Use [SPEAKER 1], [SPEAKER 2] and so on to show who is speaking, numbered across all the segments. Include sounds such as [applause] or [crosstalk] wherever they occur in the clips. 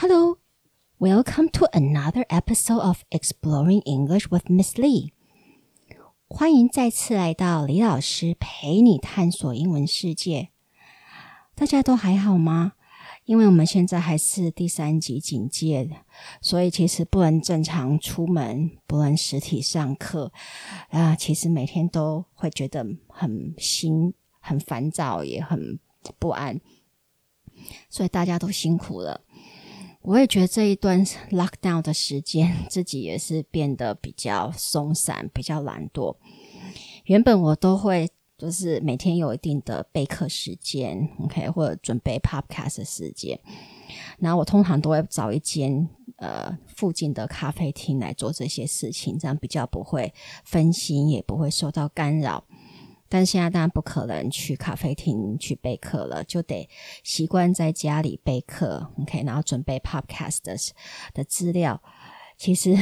[SPEAKER 1] Hello, welcome to another episode of Exploring English with Miss Lee. 欢迎再次来到李老师陪你探索英文世界。大家都还好吗？因为我们现在还是第三级警戒，所以其实不能正常出门，不能实体上课啊。其实每天都会觉得很心很烦躁，也很不安，所以大家都辛苦了。我也觉得这一段 lockdown 的时间，[laughs] 自己也是变得比较松散，比较懒惰。原本我都会。就是每天有一定的备课时间，OK，或者准备 Podcast 的时间。然后我通常都会找一间呃附近的咖啡厅来做这些事情，这样比较不会分心，也不会受到干扰。但现在当然不可能去咖啡厅去备课了，就得习惯在家里备课，OK，然后准备 Podcast 的的资料。其实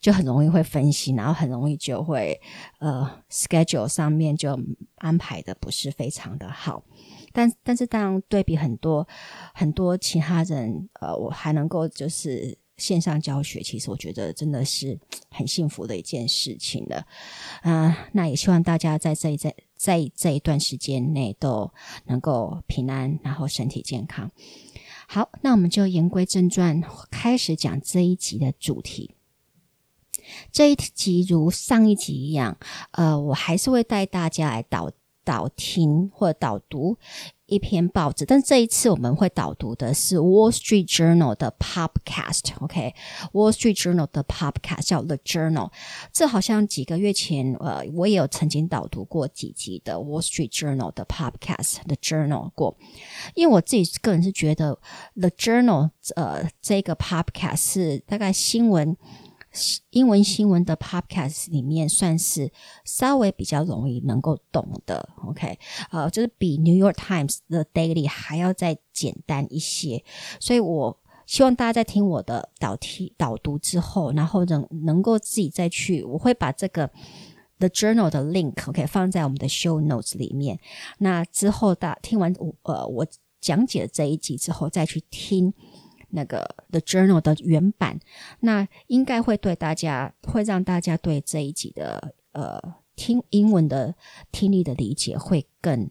[SPEAKER 1] 就很容易会分心，然后很容易就会呃 schedule 上面就安排的不是非常的好。但但是当然对比很多很多其他人，呃，我还能够就是线上教学，其实我觉得真的是很幸福的一件事情了。啊，那也希望大家在这一在在这一段时间内都能够平安，然后身体健康。好，那我们就言归正传，开始讲这一集的主题。这一集如上一集一样，呃，我还是会带大家来导导听或者导读。一篇报纸，但这一次我们会导读的是《Wall Street Journal》的 Podcast，OK，《Wall Street Journal》的 Podcast 叫《The Journal》。这好像几个月前，呃，我也有曾经导读过几集的《Wall Street Journal》的 Podcast，《The Journal》过。因为我自己个人是觉得，《The Journal》呃，这个 Podcast 是大概新闻。英文新闻的 podcast 里面算是稍微比较容易能够懂的，OK，呃，就是比 New York Times 的 Daily 还要再简单一些，所以我希望大家在听我的导题导读之后，然后能能够自己再去，我会把这个 The Journal 的 link OK 放在我们的 Show Notes 里面，那之后大听完我呃我讲解这一集之后再去听。那个 The Journal 的原版，那应该会对大家，会让大家对这一集的呃听英文的听力的理解会更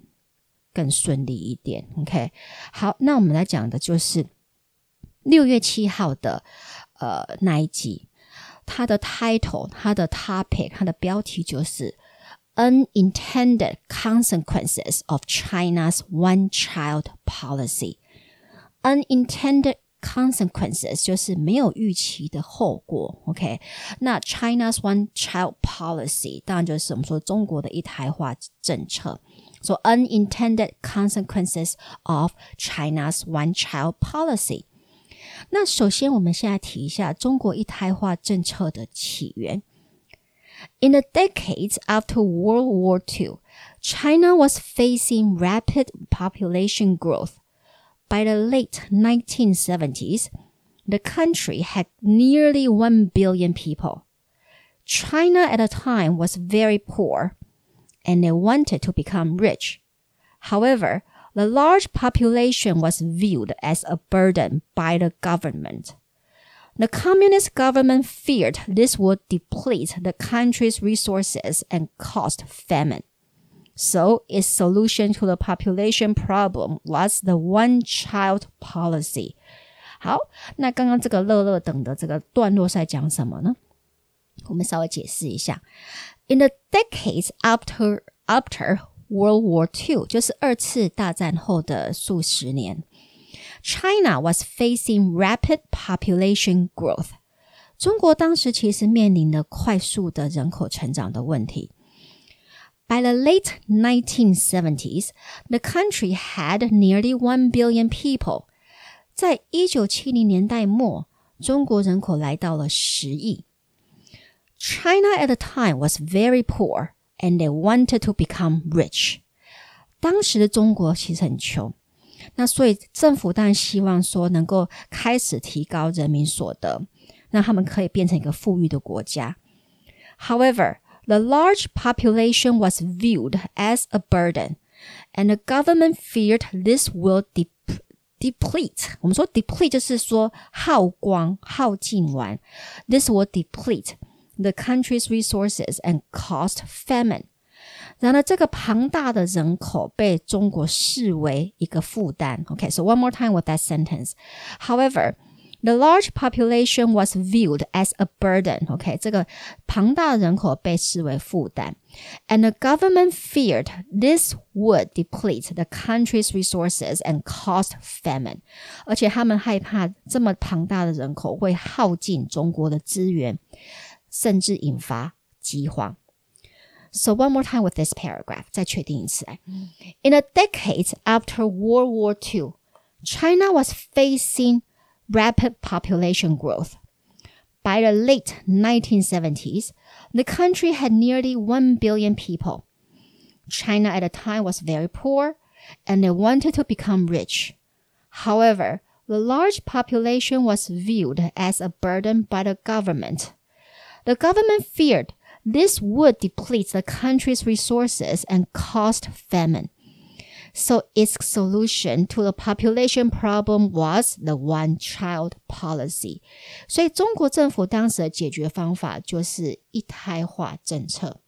[SPEAKER 1] 更顺利一点。OK，好，那我们来讲的就是六月七号的呃那一集，它的 title，它的 topic，它的标题就是 Unintended Consequences of China's One-Child Policy。Unintended consequences 就是没有预期的后果，OK？那 China's one child policy 当然就是我们说中国的一胎化政策。So unintended consequences of China's one child policy。那首先我们现在提一下中国一胎化政策的起源。In the decades after World War II, China was facing rapid population growth by the late 1970s, the country had nearly 1 billion people. China at the time was very poor and they wanted to become rich. However, the large population was viewed as a burden by the government. The communist government feared this would deplete the country's resources and cause famine. So its solution to the population problem was the one-child policy。好，那刚刚这个乐乐等的这个段落是在讲什么呢？我们稍微解释一下。In the decades after after World War II，就是二次大战后的数十年，China was facing rapid population growth。中国当时其实面临了快速的人口成长的问题。 by the late 1970s, the country had nearly 1 billion people. 在一九七零年代末，中国人口来到了十亿。China at the time was very poor, and they wanted to become rich. 当时的中国其实很穷，那所以政府当然希望说能够开始提高人民所得，让他们可以变成一个富裕的国家。However, the large population was viewed as a burden, and the government feared this will de deplete，我们说 deplete 就是说耗光、耗尽完。This will deplete the country's resources and cause famine. 然而，这个庞大的人口被中国视为一个负担。OK，so、okay, one more time with that sentence. However, the large population was viewed as a burden. OK，这个庞大人口被视为负担，and the government feared this would deplete the country's resources and cause famine. 而且他们害怕这么庞大的人口会耗尽中国的资源，甚至引发饥荒。so one more time with this paragraph. In the decades after World War II, China was facing rapid population growth. By the late 1970s, the country had nearly 1 billion people. China at the time was very poor and they wanted to become rich. However, the large population was viewed as a burden by the government. The government feared this would deplete the country's resources and cause famine. So its solution to the population problem was the one-child policy. 所以中国政府当时的解决方法就是一胎化政策。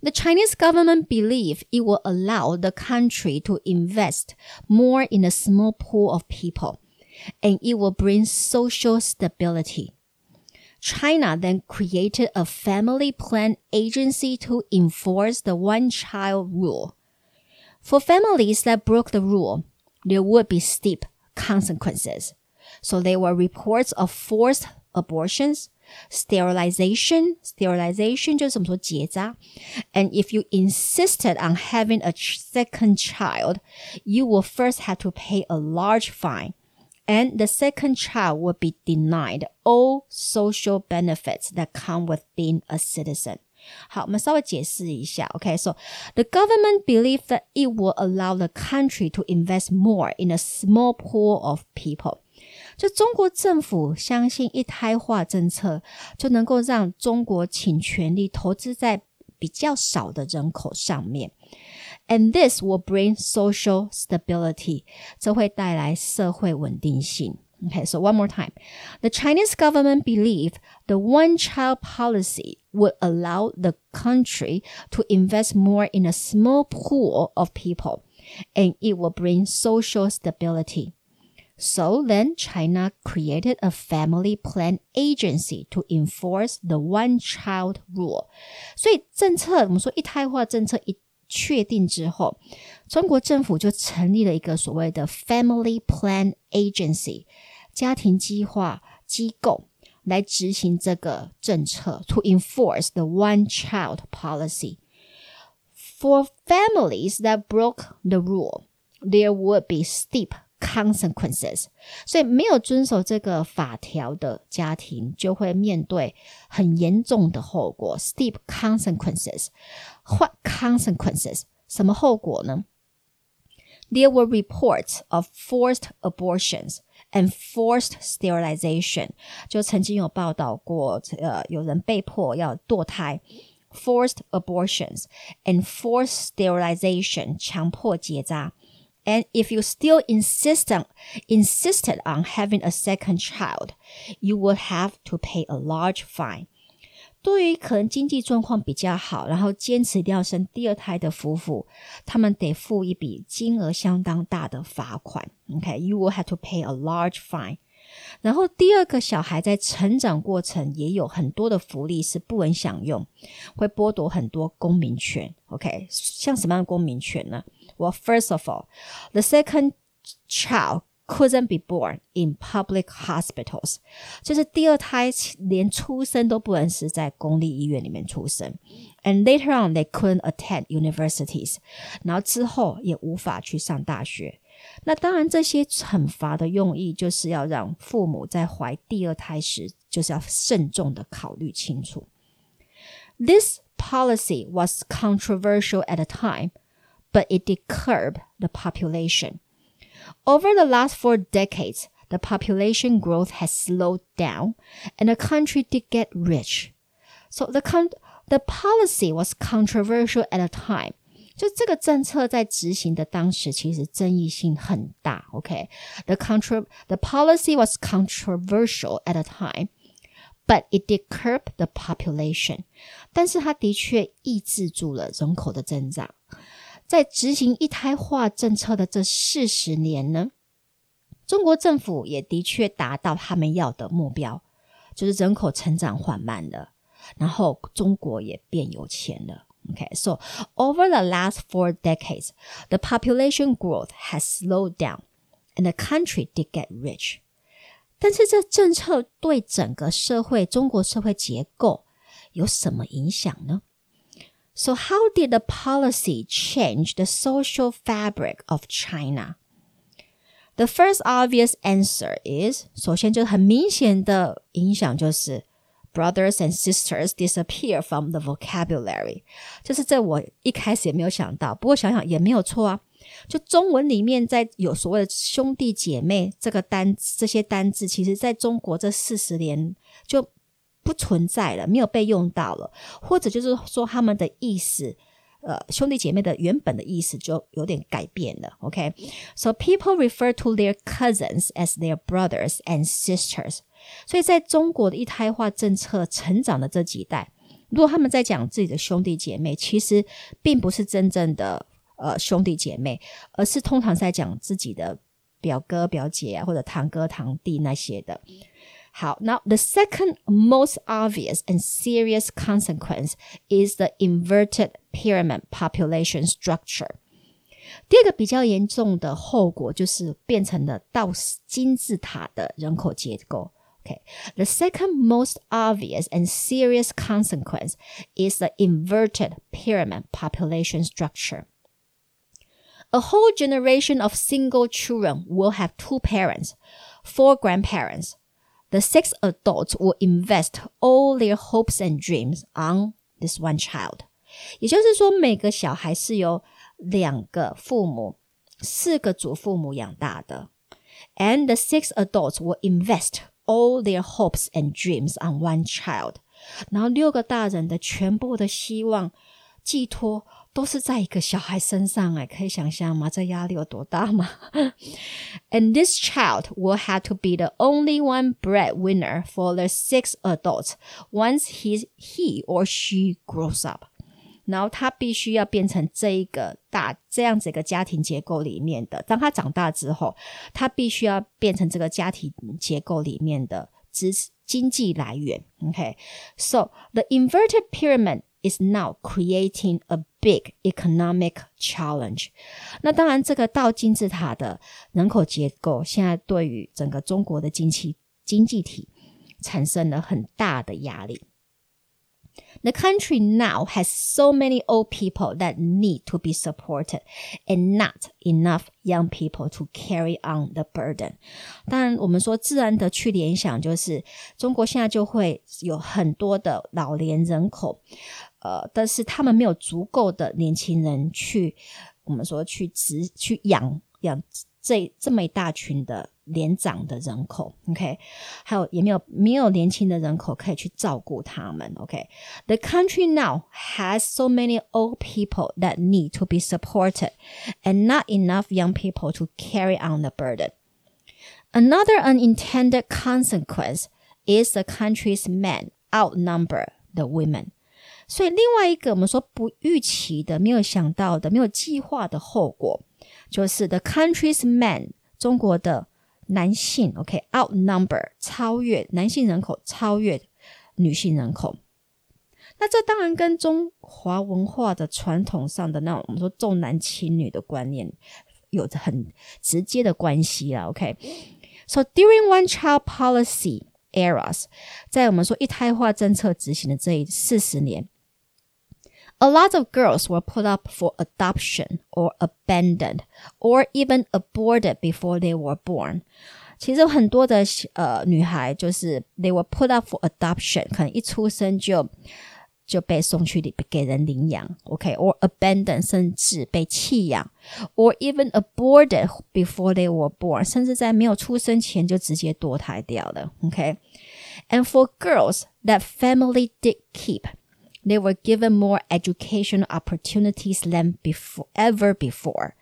[SPEAKER 1] The Chinese government believed it will allow the country to invest more in a small pool of people, and it will bring social stability. China then created a family plan agency to enforce the one child rule. For families that broke the rule, there would be steep consequences. So there were reports of forced abortions, sterilization, sterilization 就是我们说结扎. And if you insisted on having a second child, you will first have to pay a large fine and the second child will be denied all social benefits that come with being a citizen. 好，我们稍微解释一下。Okay, so the government believes that it will allow the country to invest more in a small pool of people. 就中国政府相信一胎化政策就能够让中国倾全力投资在比较少的人口上面。and this will bring social stability. Okay, so one more time. The Chinese government believed the one child policy would allow the country to invest more in a small pool of people and it will bring social stability. So then China created a family plan agency to enforce the one child rule. 所以政策，我们说一胎化政策一确定之后，中国政府就成立了一个所谓的 Family Plan Agency 家庭计划机构 来执行这个政策，to enforce the one-child policy. For families that broke the rule, there would be steep consequences. 所以没有遵守这个法条的家庭就会面对很严重的后果，steep consequences。What consequences？什么后果呢？There were reports of forced abortions and forced sterilization。就曾经有报道过，呃，有人被迫要堕胎。Forced abortions and forced sterilization，强迫结扎。and if you still insist on, insisted on having a second child, you would have to pay a large fine. 对于可能经济状况比较好，然后坚持要生第二胎的夫妇，他们得付一笔金额相当大的罚款。OK，you、will have to pay a large fine. 然后第二个小孩在成长过程也有很多的福利是不能享用，会剥夺很多公民权。OK，像什么样的公民权呢？Well, first of all, the second child couldn't be born in public hospitals，就是第二胎连出生都不能是在公立医院里面出生。And later on, they couldn't attend universities，然后之后也无法去上大学。那当然，这些惩罚的用意就是要让父母在怀第二胎时，就是要慎重的考虑清楚。This policy was controversial at the time, but it did curb the population. Over the last four decades, the population growth has slowed down, and the country did get rich. So the the policy was controversial at the time. 就这个政策在执行的当时，其实争议性很大。OK，the、okay? contro the policy was controversial at the time。But it did curb the population，但是它的确抑制住了人口的增长。 在执行一胎化政策的这四十年呢，中国政府也的确达到他们要的目标，就是人口成长缓慢了，然后中国也变有钱了。Okay, so over the last four decades, the population growth has slowed down, and the country did get rich. 但是这政策对整个社会、中国社会结构有什么影响呢 ？So how did the policy change the social fabric of China? The first obvious answer is，首先就很明显的影响就是 brothers and sisters disappear from the vocabulary，就是这我一开始也没有想到，不过想想也没有错啊。就中文里面在有所谓的兄弟姐妹这个单这些单字，其实在中国这四十年就 不存在了，没有被用到了，或者就是说他们的意思。呃，兄弟姐妹的原本的意思就有点改变了。OK，so、people refer to their cousins as their brothers and sisters。所以在中国的一胎化政策成长的这几代，如果他们在讲自己的兄弟姐妹，其实并不是真正的呃兄弟姐妹，而是通常在讲自己的表哥表姐，或者堂哥堂弟那些的。好，now the second most obvious and serious consequence is the inverted pyramid population structure. 第二个比较严重的后果就是变成了倒金字塔的人口结构。Okay. The second most obvious and serious consequence is the inverted pyramid population structure. A whole generation of single children will have two parents, four grandparents, the six adults will invest all their hopes and dreams on this one child。也就是说，每个小孩是由两个父母、四个祖父母养大的。And the six adults will invest all their hopes and dreams on one child。然后六个大人的全部的希望寄托 都是在一个小孩身上哎，可以想象吗？这压力有多大吗？And [laughs] this child will have to be the only one breadwinner for the six adults once he he or she grows up。然后他必须要变成这一个大这样子一个家庭结构里面的。当他长大之后，他必须要变成这个家庭结构里面的支经济来源。OK，so the inverted pyramid is now creating a big economic challenge。那当然，这个倒金字塔的人口结构，现在对于整个中国的经济经济体产生了很大的压力。The country now has so many old people that need to be supported and not enough young people to carry on the burden. 当然，我们说自然的去联想，就是中国现在就会有很多的老年人口， 呃，但是他们没有足够的年轻人去，我们说去直去养养这这么一大群的。年长的人口，OK，还有也没有没有年轻的人口可以去照顾他们，OK。The country now has so many old people that need to be supported, and not enough young people to carry on the burden. Another unintended consequence is the country's men outnumber the women. 所以另外一个我们说不预期的、没有想到的、没有计划的后果，就是 the country's men 中国的男性，OK，outnumber 超越男性人口，超越女性人口。那这当然跟中华文化的传统上的那种我们说重男轻女的观念有着很直接的关系啦。OK，so during one child policy eras，在我们说一胎化政策执行的这一四十年。A lot of girls were put up for adoption or abandoned or even aborted before they were born. 其实很多的呃女孩就是 they were put up for adoption，可能一出生就就被送去给人领养，OK，or、okay? abandoned，甚至被弃养，or even aborted before they were born，甚至在没有出生前就直接堕胎掉了，OK。And for girls that family did keep They were given more educational opportunities than before ever before。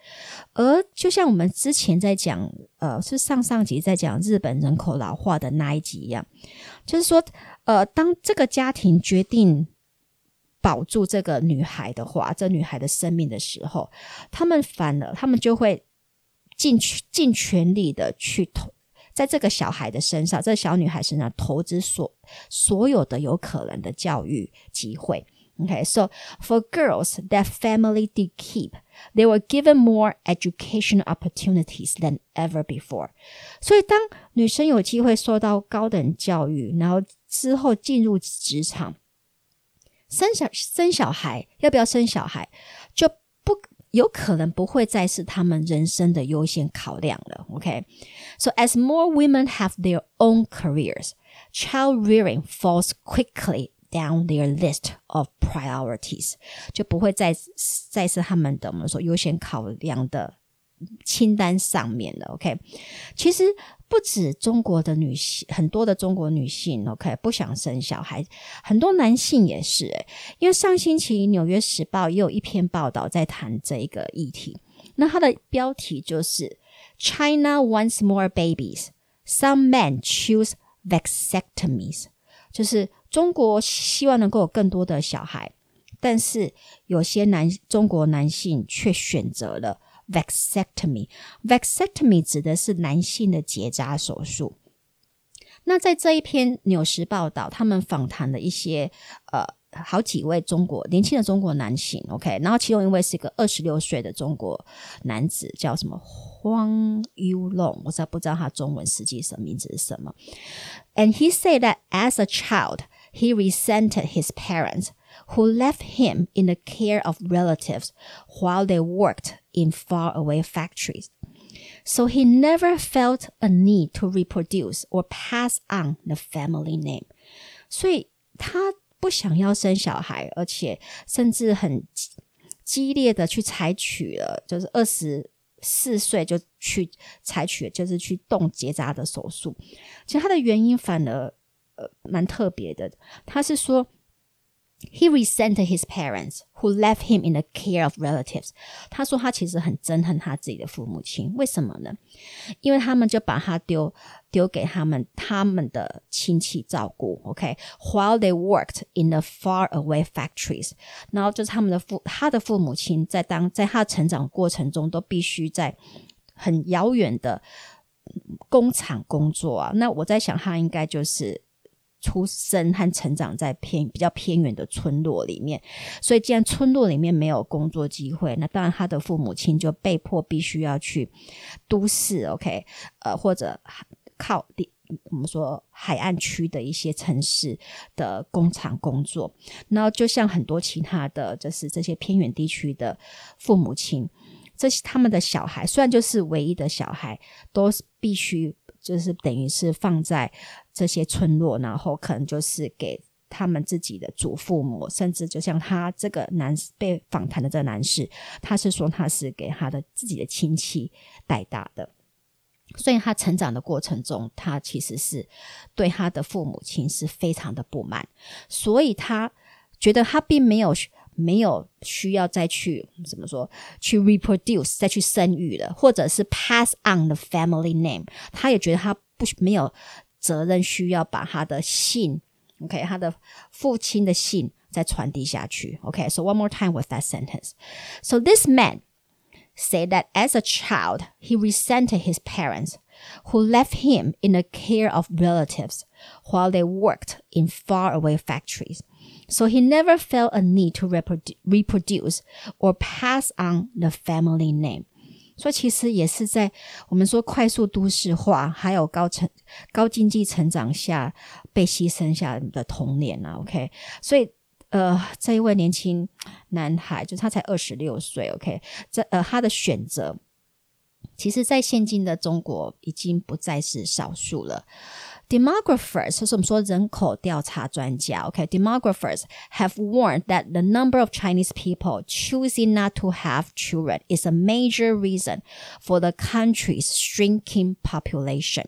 [SPEAKER 1] 而就像我们之前在讲，呃，是上上集在讲日本人口老化的那一集一样，就是说，呃，当这个家庭决定保住这个女孩的话，这女孩的生命的时候，他们反而他们就会尽尽全力的去投。在这个小孩的身上，这小女孩身上投资所所有的有可能的教育机会。Okay, so for girls that family did keep, they were given more educational opportunities than ever before. 所以当女生有机会受到高等教育，然后之后进入职场，生小生小孩，要不要生小孩，就不 有可能不会再是他们人生的优先考量了。OK，so、okay? as more women have their own careers, child rearing falls quickly down their list of priorities，就不会再再是他们的我们说优先考量的清单上面了。OK，其实 不止中国的女性，很多的中国女性 OK 不想生小孩，很多男性也是。因为上星期《纽约时报》也有一篇报道在谈这一个议题，那它的标题就是 “China wants more babies, some men choose vasectomies”，就是中国希望能够有更多的小孩，但是有些男中国男性却选择了。vasectomy。vasectomy 指的是男性的结扎手术。那在这一篇《纽时报道》，他们访谈了一些呃好几位中国年轻的中国男性，OK，然后其中一位是一个二十六岁的中国男子，叫什么荒 U Long，我实在不知道他中文实际什名字是什么。And he said that as a child, he resented his parents who left him in the care of relatives while they worked in faraway factories. So he never felt a need to reproduce or pass on the family name. 所以他不想要生小孩，而且甚至很激烈的去采取了，就是二十四岁就去采取，就是去动结扎的手术。其实他的原因反而呃蛮特别的，他是说。 he resented his parents who left him in the care of relatives。他说他其实很憎恨他自己的父母亲，为什么呢？因为他们就把他丢丢给他们他们的亲戚照顾。OK，while、okay? they worked in the far away factories，然后就是他们的父他的父母亲在当在他成长过程中都必须在很遥远的工厂工作啊。那我在想，他应该就是。 出生和成长在偏比较偏远的村落里面，所以既然村落里面没有工作机会，那当然他的父母亲就被迫必须要去都市，OK，呃，或者靠地我们说海岸区的一些城市的工厂工作。然后就像很多其他的就是这些偏远地区的父母亲，这些他们的小孩虽然就是唯一的小孩，都是必须。就是等于是放在这些村落，然后可能就是给他们自己的祖父母，甚至就像他这个男被访谈的这个男士，他是说他是给他的自己的亲戚带大的，所以他成长的过程中，他其实是对他的父母亲是非常的不满，所以他觉得他并没有。没有需要再去怎么说去 reproduce 再去生育了，或者是 pass on the family name，他也觉得他不没有责任需要把他的姓，OK，他的父亲的姓再传递下去。OK，so、okay, one more time with that sentence. So this man said that as a child he resented his parents who left him in the care of relatives while they worked in faraway factories. So he never felt a need to reproduce or pass on the family name. 所以其实也是在我们说快速都市化，还有高成高经济成长下被牺牲下的童年啊。OK，所以呃，这一位年轻男孩，就他才二十六岁。OK，这呃他的选择，其实在现今的中国已经不再是少数了。Demographers，就是我们说人口调查专家，OK，demographers have warned that the number of Chinese people choosing not to have children is a major reason for the country's shrinking population。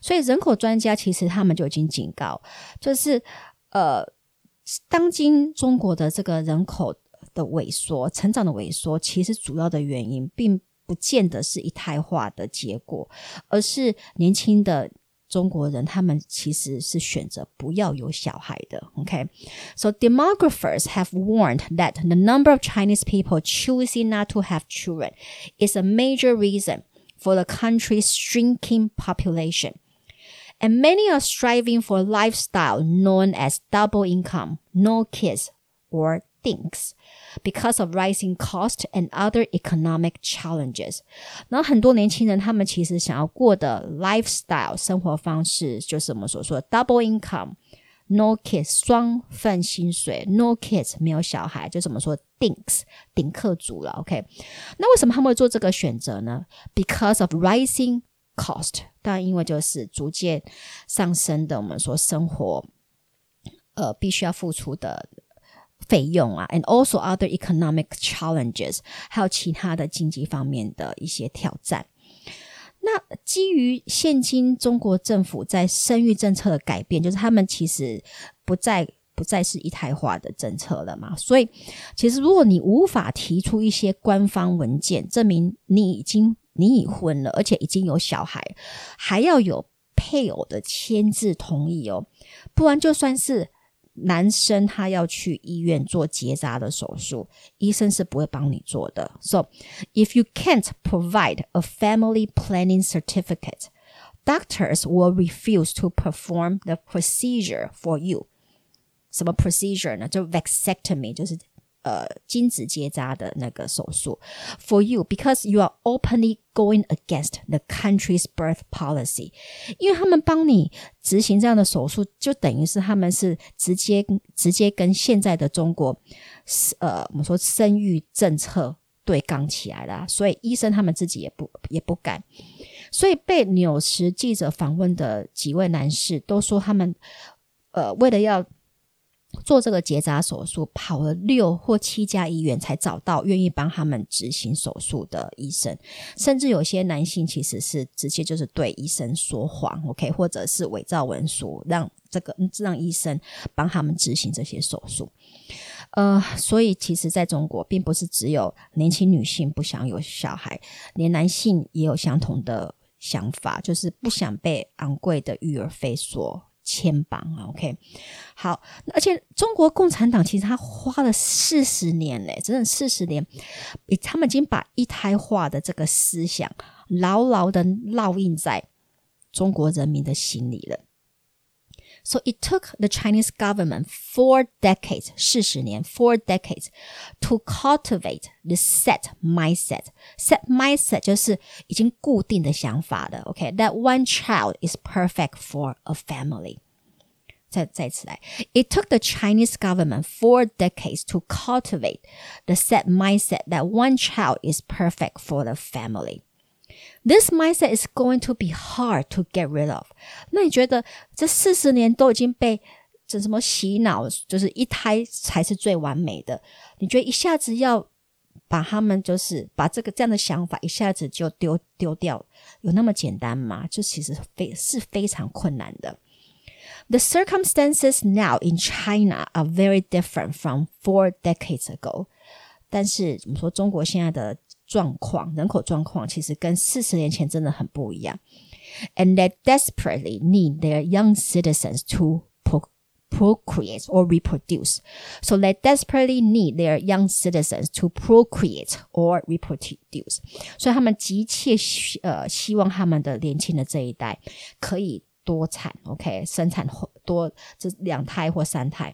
[SPEAKER 1] 所以人口专家其实他们就已经警告，就是呃， 当今中国的这个人口的萎缩、成长的萎缩，其实主要的原因并不见得是一胎化的结果，而是年轻的。 中国人他们其实是选择不要有小孩的。OK，so demographers have warned that the number of Chinese people choosing not to have children is a major reason for the country's shrinking population. And many are striving for a lifestyle known as double income, no kids, or thinks because of rising cost and other economic challenges。然后很多年轻人他们其实想要过的 lifestyle 生活方式，就是我们所说的 double income。No kids，双份薪水；No kids，没有小孩，就怎么说 thinks 顶客族了。OK，那为什么他们会做这个选择呢？Because of rising cost，当然因为就是逐渐上升的，我们说生活，呃，必须要付出的费用啊，and also other economic challenges，还有其他的经济方面的一些挑战。那基于现今中国政府在生育政策的改变，就是他们其实不再不再是一胎化的政策了嘛，所以其实如果你无法提出一些官方文件证明你已经你已婚了，而且已经有小孩，还要有配偶的签字同意哦，不然就算是。男生他要去医院做结扎的手术，医生是不会帮你做的。So if you can't provide a family planning certificate, doctors will refuse to perform the procedure for you. 什么 procedure 呢？就 vasectomy，就是 呃精子结扎的那个手术，for you because you are openly going against the country's birth policy，因为他们帮你执行这样的手术，就等于是他们是直接直接跟现在的中国，呃，我们说生育政策对刚起来了，所以医生他们自己也不也不敢，所以被纽时记者访问的几位男士都说他们，呃，为了要。做这个结扎手术，跑了六或七家医院才找到愿意帮他们执行手术的医生，甚至有些男性其实是直接就是对医生说谎，OK，或者是伪造文书，让这个让医生帮他们执行这些手术。呃，所以其实在中国，并不是只有年轻女性不想有小孩，连男性也有相同的想法，就是不想被昂贵的育儿费所。千磅啊，OK，好，而且中国共产党其实他花了四十年嘞，整整四十年，他们已经把一胎化的这个思想牢牢的烙印在中国人民的心里了。So it took the Chinese government four decades, 四十年, four decades to cultivate the set mindset. Set mindset 就是已经固定的想法的，OK? That one child is perfect for a family. 再再次来，It took the Chinese government four decades to cultivate the set mindset that one child is perfect for the family. This mindset is going to be hard to get rid of。那你觉得这四十年都已经被这什么洗脑，就是一胎才是最完美的？你觉得一下子要把他们就是把这个这样的想法一下子就丢丢掉，有那么简单吗？就其实非是非常困难的。The circumstances now in China are very different from four decades ago。但是我们说中国现在的 状况，人口状况其实跟四十年前真的很不一样。And they desperately need their young citizens to procreate or reproduce. So they desperately need their young citizens to procreate or reproduce. 所以他们急切呃希望他们的年轻的这一代可以多产，OK，生产多这两胎或三胎。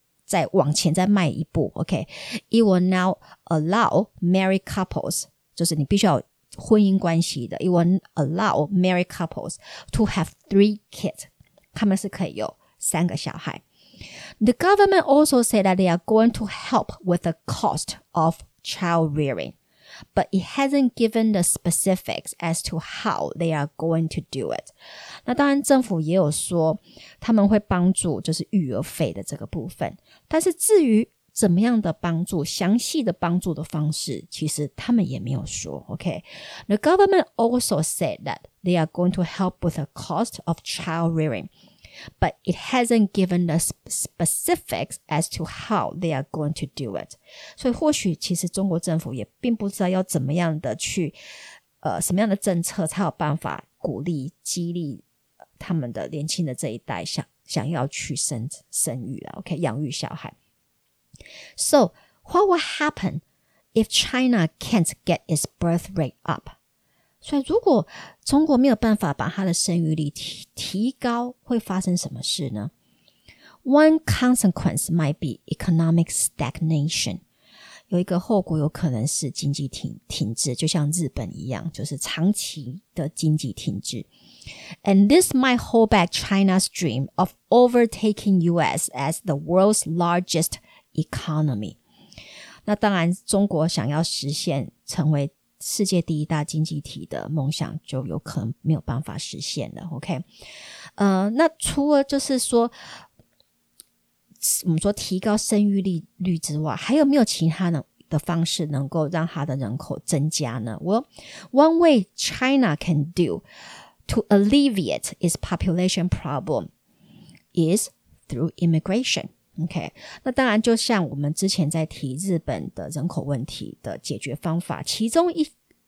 [SPEAKER 1] 再往前再迈一步，OK，it will now allow married couples，就是你必须要婚姻关系的，it will allow married couples to have three kids，他们是可以有三个小孩。The government also said that they are going to help with the cost of child rearing。 but it hasn't given the specifics as to how they are going to do it。那当然，政府也有说他们会帮助就是育儿费的这个部分， 但是至于怎么样的帮助，详细的帮助的方式，其实他们也没有说。OK，the government also said that they are going to help with the cost of child rearing。but it hasn't given the specifics as to how they are going to do it。所以或许其实中国政府也并不知道要怎么样的去，呃，什么样的政策才有办法鼓励、激励他们的年轻的这一代想 想要去生生育了，OK，养育小孩。So what will happen if China can't get its birth rate up? 所以，如果中国没有办法把它的生育率提提高，会发生什么事呢？One consequence might be economic stagnation。 有一个后果有可能是经济停停滞，就像日本一样，就是长期的经济停滞。And this might hold back China's dream of overtaking U.S. as the world's largest economy。那当然，中国想要实现成为世界第一大经济体的梦想就有可能没有办法实现了。OK，呃，那除了就是说，我们说提高生育率率之外，还有没有其他的的方式能够让它的人口增加呢？Well, one way China can do to alleviate its population problem is through immigration. OK，那当然，就像我们之前在提日本的人口问题的解决方法，其中一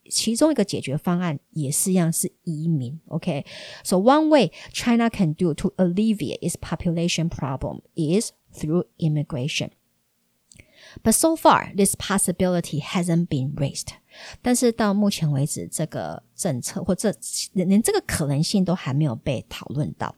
[SPEAKER 1] 其中一个解决方案也是一样是移民。OK，so、okay? one way China can do to alleviate its population problem is through immigration. But so far, this possibility hasn't been raised. 但是到目前为止，这个政策或这连这个可能性都还没有被讨论到。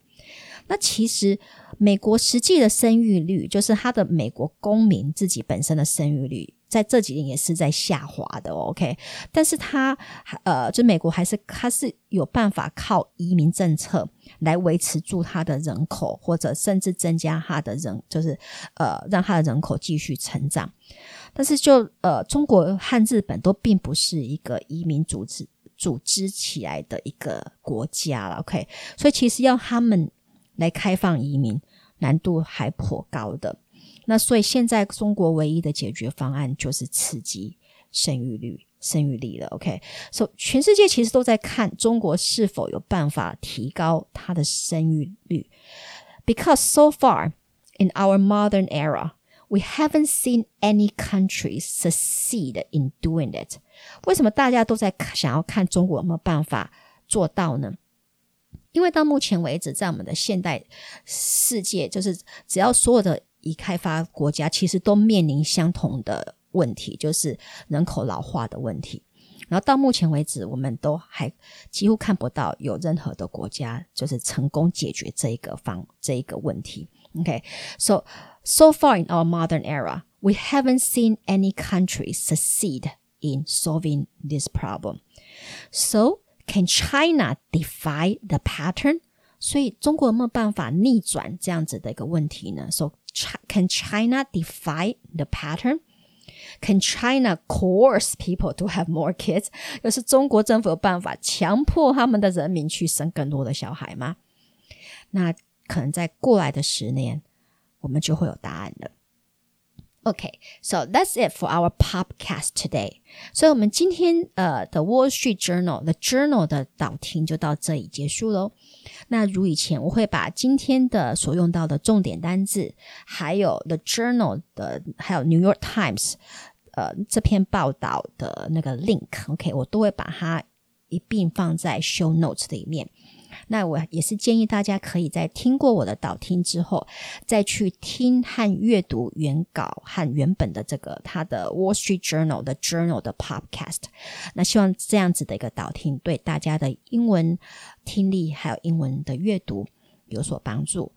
[SPEAKER 1] 那其实美国实际的生育率，就是它的美国公民自己本身的生育率，在这几年也是在下滑的。OK，但是他呃，就美国还是他是有办法靠移民政策来维持住他的人口，或者甚至增加他的人，就是呃，让他的人口继续成长。但是就呃，中国和日本都并不是一个移民组织组织起来的一个国家了。OK，所以其实要他们。来开放移民难度还颇高的，那所以现在中国唯一的解决方案就是刺激生育率、生育力了。OK，所以全世界其实都在看中国是否有办法提高它的生育率，because so far in our modern era we haven't seen any country succeed in doing it。为什么大家都在想要看中国有没有办法做到呢？因为到目前为止，在我们的现代世界，就是只要所有的已开发国家，其实都面临相同的问题，就是人口老化的问题。然后到目前为止，我们都还几乎看不到有任何的国家就是成功解决这一个方这一个问题。OK，so so far in our modern era, we haven't seen any country succeed in solving this problem. So Can China defy the pattern？所以中国有没有办法逆转这样子的一个问题呢？So can China defy the pattern? Can China coerce people to have more kids？就是中国政府有办法强迫他们的人民去生更多的小孩吗？那可能在过来的十年，我们就会有答案了。Okay, so that's it for our podcast today. 所以，我们今天呃的 Wall Street Journal The Journal 的导听就到这里结束喽。那如以前，我会把今天的所用到的重点单字，还有 The Journal 的，还有 New York Times 呃这篇报道的那个 link，OK，我都会把它一并放在 Show Notes 的里面。那我也是建议大家可以在听过我的导听之后，再去听和阅读原稿和原本的这个它的 Wall Street Journal 的 Journal 的 Podcast。那希望这样子的一个导听对大家的英文听力还有英文的阅读有所帮助。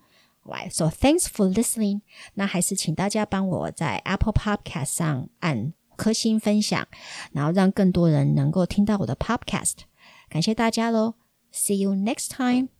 [SPEAKER 1] 来 so thanks for listening。那还是请大家帮我在 Apple Podcast 上按颗星分享，然后让更多人能够听到我的 Podcast。感谢大家喽！See you next time.